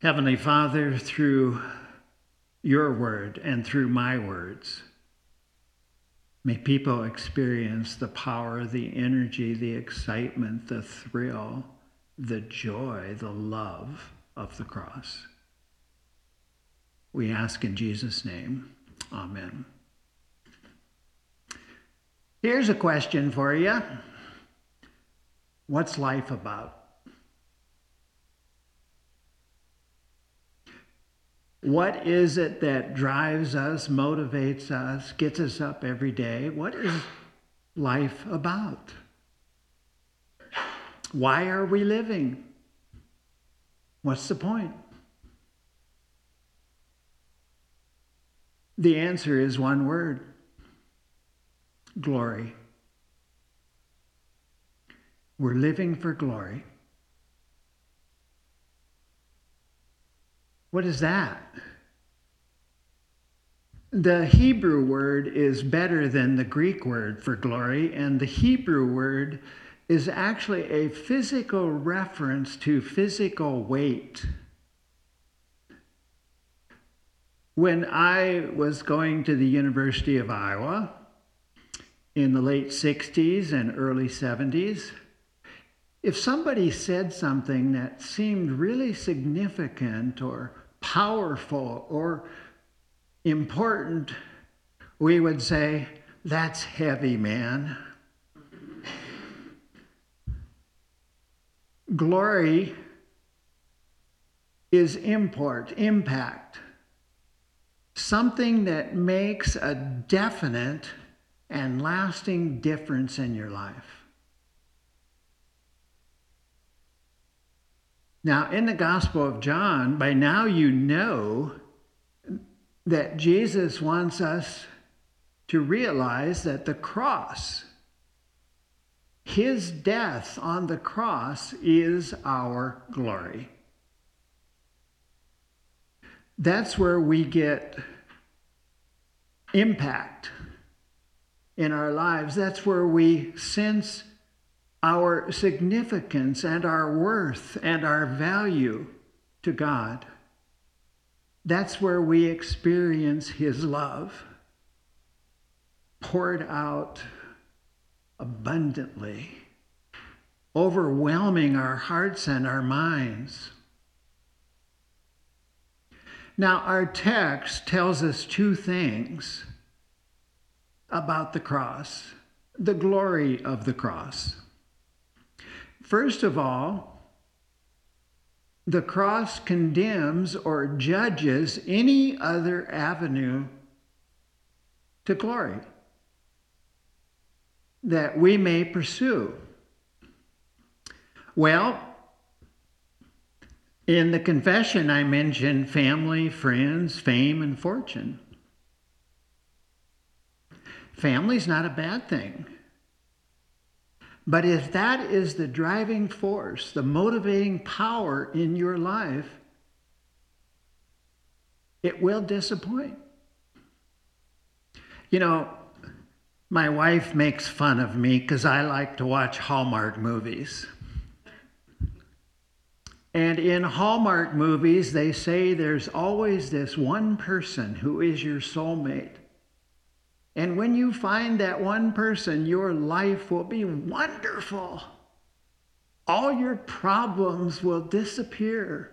Heavenly Father, through your word and through my words, may people experience the power, the energy, the excitement, the thrill, the joy, the love of the cross. We ask in Jesus' name. Amen. Here's a question for you What's life about? What is it that drives us, motivates us, gets us up every day? What is life about? Why are we living? What's the point? The answer is one word glory. We're living for glory. What is that? The Hebrew word is better than the Greek word for glory, and the Hebrew word is actually a physical reference to physical weight. When I was going to the University of Iowa in the late 60s and early 70s, if somebody said something that seemed really significant or powerful or important, we would say, That's heavy, man. Glory is import, impact, something that makes a definite and lasting difference in your life. Now, in the Gospel of John, by now you know that Jesus wants us to realize that the cross, his death on the cross, is our glory. That's where we get impact in our lives. That's where we sense our significance and our worth and our value to God. That's where we experience His love poured out abundantly, overwhelming our hearts and our minds. Now, our text tells us two things about the cross the glory of the cross. First of all, the cross condemns or judges any other avenue to glory that we may pursue. Well, in the confession, I mentioned family, friends, fame, and fortune. Family's not a bad thing. But if that is the driving force, the motivating power in your life, it will disappoint. You know, my wife makes fun of me because I like to watch Hallmark movies. And in Hallmark movies, they say there's always this one person who is your soulmate. And when you find that one person, your life will be wonderful. All your problems will disappear.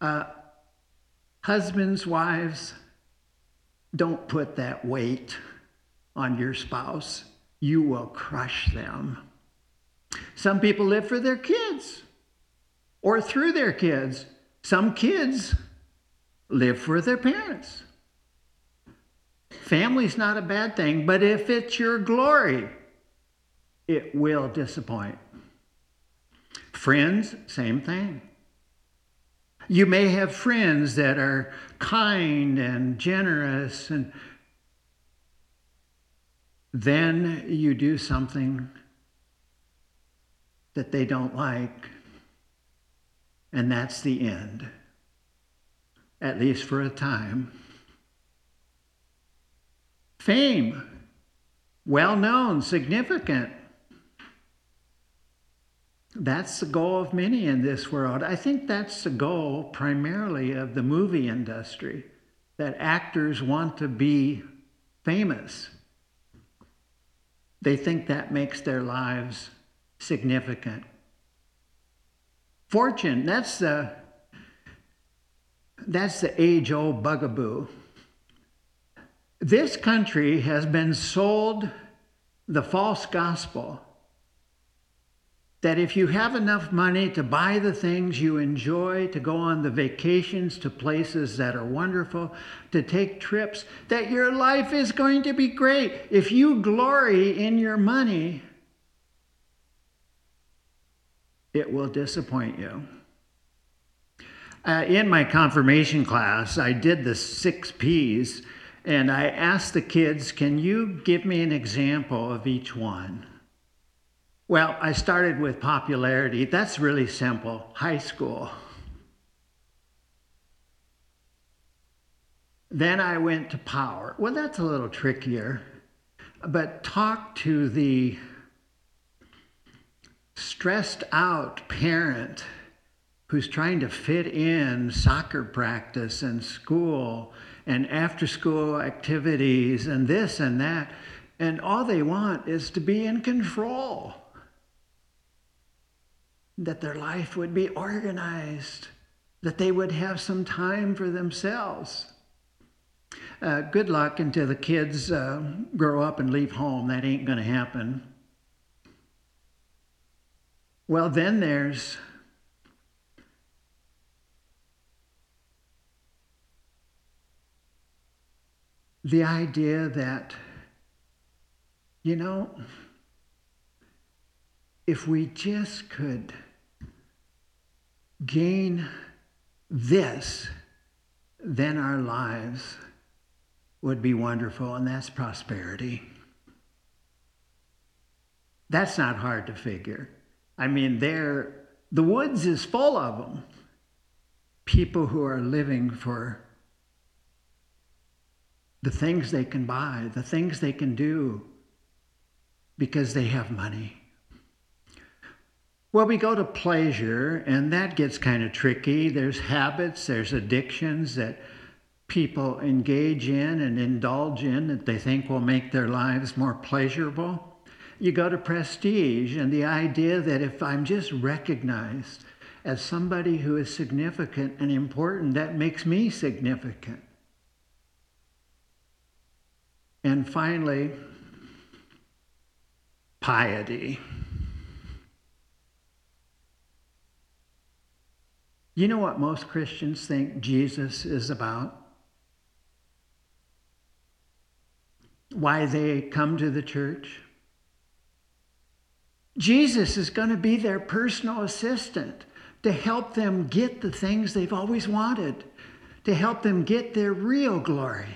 Uh, husbands, wives, don't put that weight on your spouse. You will crush them. Some people live for their kids or through their kids. Some kids live for their parents. Family's not a bad thing, but if it's your glory, it will disappoint. Friends, same thing. You may have friends that are kind and generous, and then you do something that they don't like, and that's the end, at least for a time. Fame, well known, significant. That's the goal of many in this world. I think that's the goal primarily of the movie industry that actors want to be famous. They think that makes their lives significant. Fortune, that's the that's the age old bugaboo. This country has been sold the false gospel that if you have enough money to buy the things you enjoy, to go on the vacations to places that are wonderful, to take trips, that your life is going to be great. If you glory in your money, it will disappoint you. Uh, in my confirmation class, I did the six P's, and I asked the kids, Can you give me an example of each one? Well, I started with popularity. That's really simple. High school. Then I went to power. Well, that's a little trickier. But talk to the stressed out parent who's trying to fit in soccer practice and school and after school activities and this and that. And all they want is to be in control that their life would be organized, that they would have some time for themselves. Uh, good luck until the kids uh, grow up and leave home. That ain't going to happen. Well, then there's the idea that, you know, if we just could gain this, then our lives would be wonderful, and that's prosperity. That's not hard to figure. I mean, there, the woods is full of them. People who are living for the things they can buy, the things they can do because they have money. Well, we go to pleasure, and that gets kind of tricky. There's habits, there's addictions that people engage in and indulge in that they think will make their lives more pleasurable. You go to prestige, and the idea that if I'm just recognized as somebody who is significant and important, that makes me significant. And finally, piety. You know what most Christians think Jesus is about? Why they come to the church? Jesus is going to be their personal assistant to help them get the things they've always wanted, to help them get their real glory.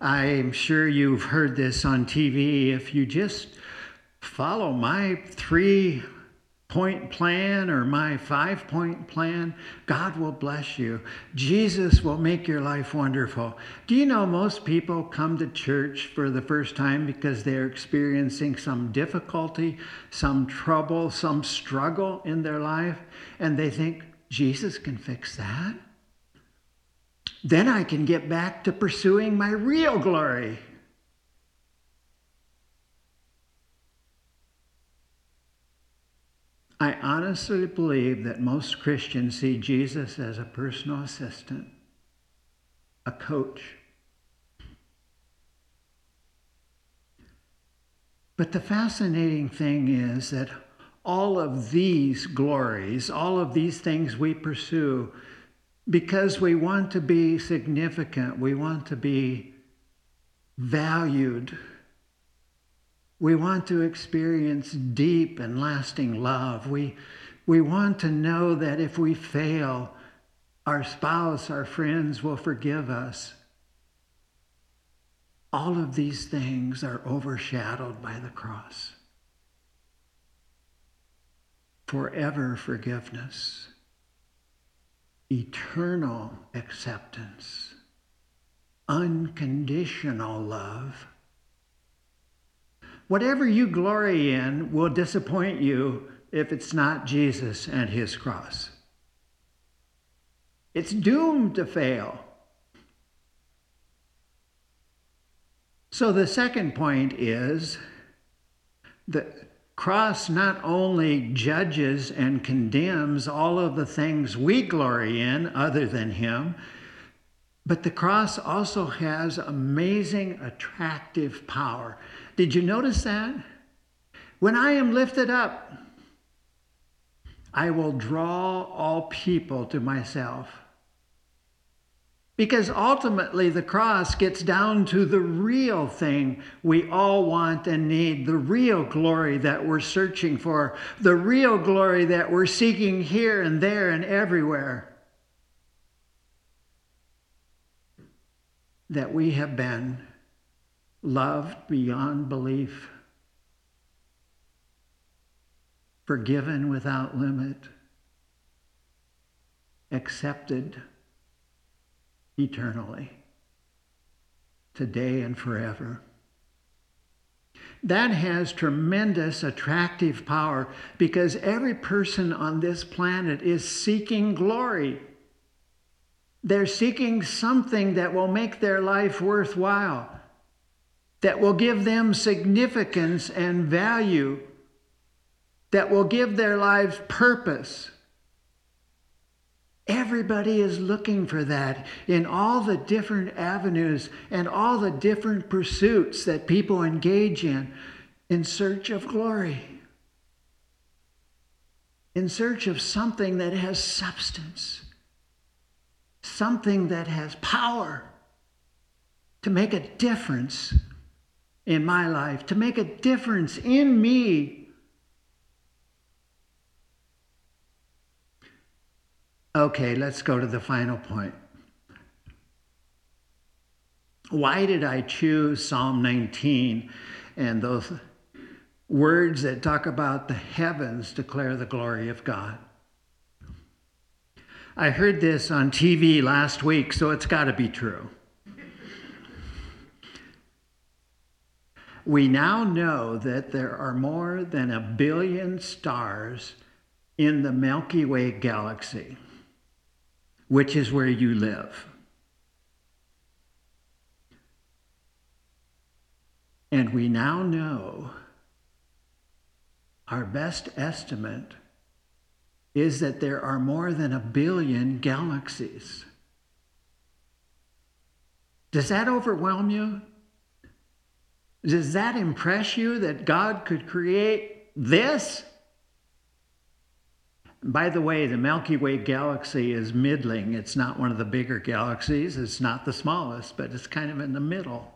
I'm sure you've heard this on TV. If you just follow my three point plan or my five point plan, God will bless you. Jesus will make your life wonderful. Do you know most people come to church for the first time because they're experiencing some difficulty, some trouble, some struggle in their life, and they think, Jesus can fix that? Then I can get back to pursuing my real glory. I honestly believe that most Christians see Jesus as a personal assistant, a coach. But the fascinating thing is that all of these glories, all of these things we pursue, because we want to be significant, we want to be valued we want to experience deep and lasting love. We, we want to know that if we fail, our spouse, our friends will forgive us. All of these things are overshadowed by the cross. Forever forgiveness, eternal acceptance, unconditional love Whatever you glory in will disappoint you if it's not Jesus and his cross. It's doomed to fail. So the second point is the cross not only judges and condemns all of the things we glory in other than him, but the cross also has amazing attractive power. Did you notice that? When I am lifted up, I will draw all people to myself. Because ultimately, the cross gets down to the real thing we all want and need, the real glory that we're searching for, the real glory that we're seeking here and there and everywhere. That we have been loved beyond belief, forgiven without limit, accepted eternally, today and forever. That has tremendous attractive power because every person on this planet is seeking glory. They're seeking something that will make their life worthwhile, that will give them significance and value, that will give their lives purpose. Everybody is looking for that in all the different avenues and all the different pursuits that people engage in in search of glory, in search of something that has substance, something that has power to make a difference in my life, to make a difference in me Okay, let's go to the final point. Why did I choose Psalm 19 and those words that talk about the heavens declare the glory of God? I heard this on TV last week, so it's got to be true. We now know that there are more than a billion stars in the Milky Way galaxy which is where you live. And we now know our best estimate is that there are more than a billion galaxies. Does that overwhelm you? Does that impress you that God could create this? By the way, the Milky Way galaxy is middling. It's not one of the bigger galaxies, it's not the smallest, but it's kind of in the middle.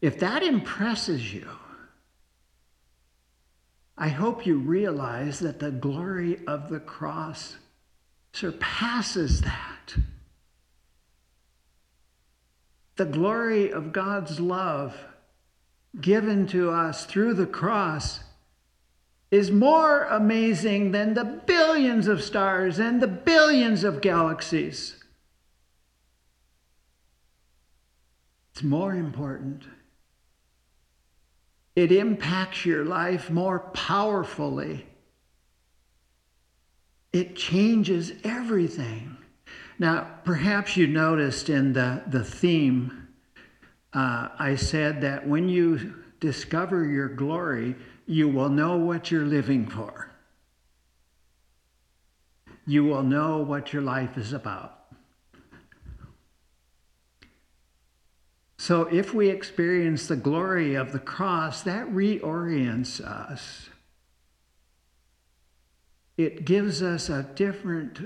If that impresses you, I hope you realize that the glory of the cross surpasses that. The glory of God's love given to us through the cross is more amazing than the billions of stars and the billions of galaxies. It's more important. It impacts your life more powerfully. It changes everything. Now, perhaps you noticed in the, the theme, uh, I said that when you discover your glory, you will know what you're living for. You will know what your life is about. So, if we experience the glory of the cross, that reorients us. It gives us a different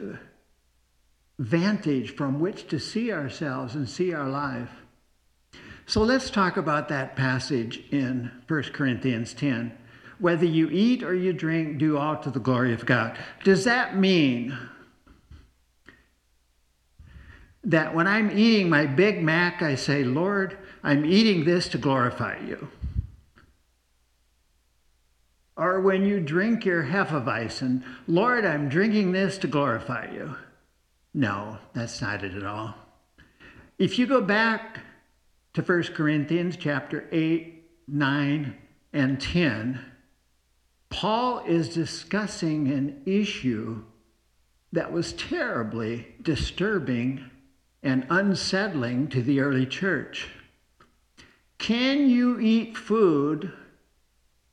vantage from which to see ourselves and see our life. So, let's talk about that passage in 1 Corinthians 10 whether you eat or you drink, do all to the glory of God. Does that mean that when I'm eating my Big Mac, I say, Lord, I'm eating this to glorify you? Or when you drink your Hefeweizen, Lord, I'm drinking this to glorify you. No, that's not it at all. If you go back to 1 Corinthians chapter 8, 9, and 10, Paul is discussing an issue that was terribly disturbing and unsettling to the early church. Can you eat food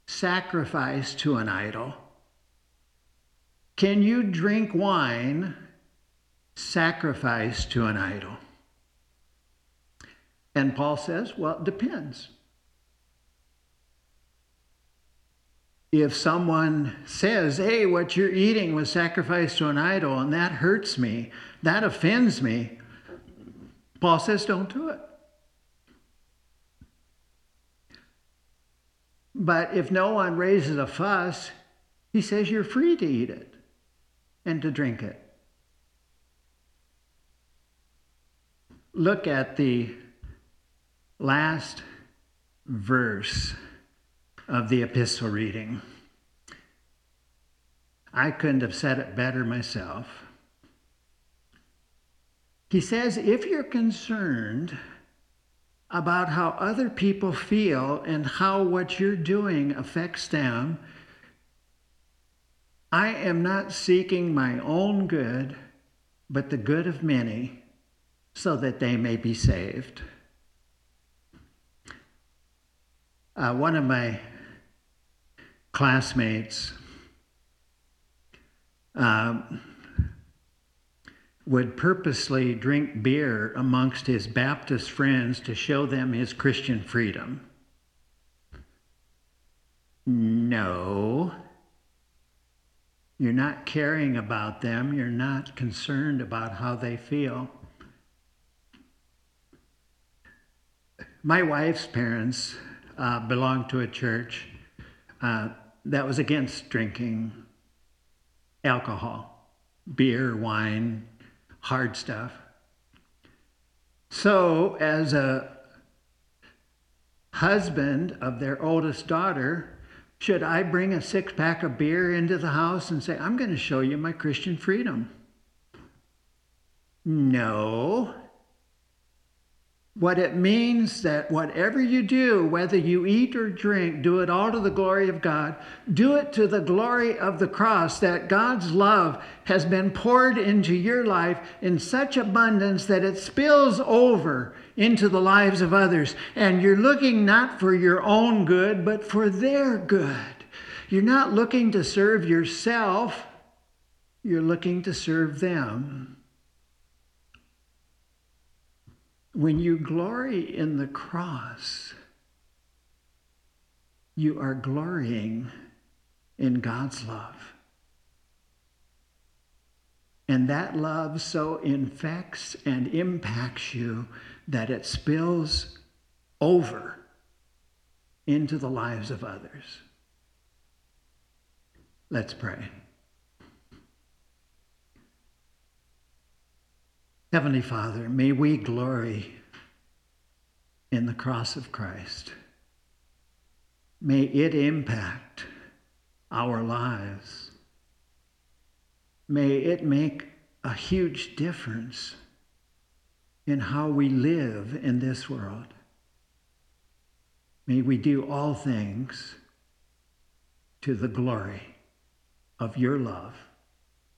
sacrificed to an idol? Can you drink wine sacrificed to an idol? And Paul says, well, it depends. If someone says, hey, what you're eating was sacrificed to an idol, and that hurts me, that offends me, Paul says, don't do it. But if no one raises a fuss, he says you're free to eat it and to drink it. Look at the last verse of the epistle reading. I couldn't have said it better myself. He says, if you're concerned about how other people feel and how what you're doing affects them, I am not seeking my own good, but the good of many, so that they may be saved. Uh, one of my classmates um, would purposely drink beer amongst his Baptist friends to show them his Christian freedom. No. You're not caring about them. You're not concerned about how they feel. My wife's parents uh, belonged to a church uh, that was against drinking alcohol, beer, wine, hard stuff. So, as a husband of their oldest daughter, should I bring a six pack of beer into the house and say, I'm going to show you my Christian freedom? No. What it means that whatever you do, whether you eat or drink, do it all to the glory of God. Do it to the glory of the cross, that God's love has been poured into your life in such abundance that it spills over into the lives of others. And you're looking not for your own good, but for their good. You're not looking to serve yourself, you're looking to serve them. When you glory in the cross, you are glorying in God's love. And that love so infects and impacts you that it spills over into the lives of others. Let's pray. Heavenly Father, may we glory in the cross of Christ. May it impact our lives. May it make a huge difference in how we live in this world. May we do all things to the glory of your love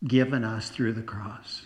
given us through the cross.